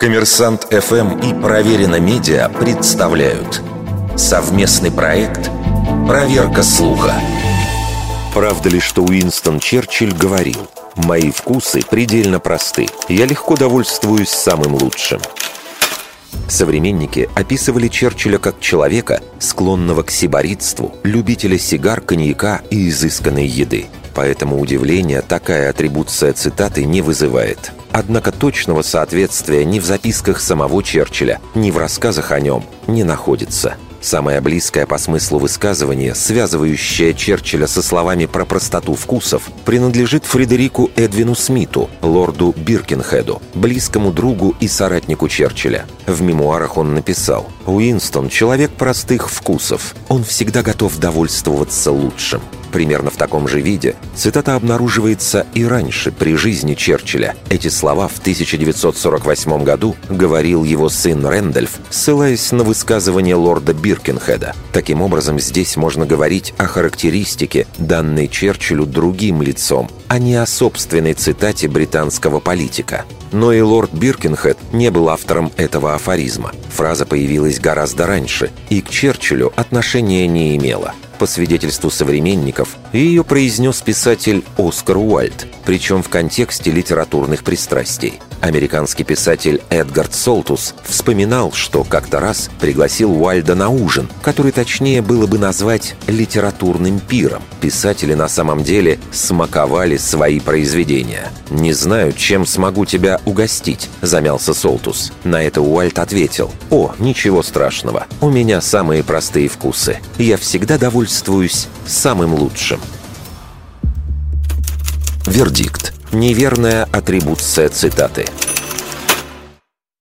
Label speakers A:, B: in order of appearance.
A: Коммерсант ФМ и Проверено Медиа представляют совместный проект «Проверка слуха». Правда ли, что Уинстон Черчилль говорил «Мои вкусы предельно просты, я легко довольствуюсь самым лучшим». Современники описывали Черчилля как человека, склонного к сиборитству, любителя сигар, коньяка и изысканной еды. Поэтому удивления такая атрибуция цитаты не вызывает. Однако точного соответствия ни в записках самого Черчилля, ни в рассказах о нем не находится. Самое близкое по смыслу высказывание, связывающее Черчилля со словами про простоту вкусов, принадлежит Фредерику Эдвину Смиту, лорду Биркенхеду, близкому другу и соратнику Черчилля. В мемуарах он написал «Уинстон – человек простых вкусов. Он всегда готов довольствоваться лучшим. Примерно в таком же виде цитата обнаруживается и раньше, при жизни Черчилля. Эти слова в 1948 году говорил его сын Рэндольф, ссылаясь на высказывание лорда Биркенхеда. Таким образом, здесь можно говорить о характеристике, данной Черчиллю другим лицом, а не о собственной цитате британского политика. Но и лорд Биркенхед не был автором этого афоризма. Фраза появилась гораздо раньше и к Черчиллю отношения не имела – по свидетельству современников, ее произнес писатель Оскар Уальд, причем в контексте литературных пристрастий. Американский писатель Эдгард Солтус вспоминал, что как-то раз пригласил Уальда на ужин, который точнее было бы назвать литературным пиром. Писатели на самом деле смаковали свои произведения. «Не знаю, чем смогу тебя угостить», — замялся Солтус. На это Уальд ответил, «О, ничего страшного, у меня самые простые вкусы. Я всегда довольствуюсь самым лучшим». Вердикт. Неверная атрибуция цитаты.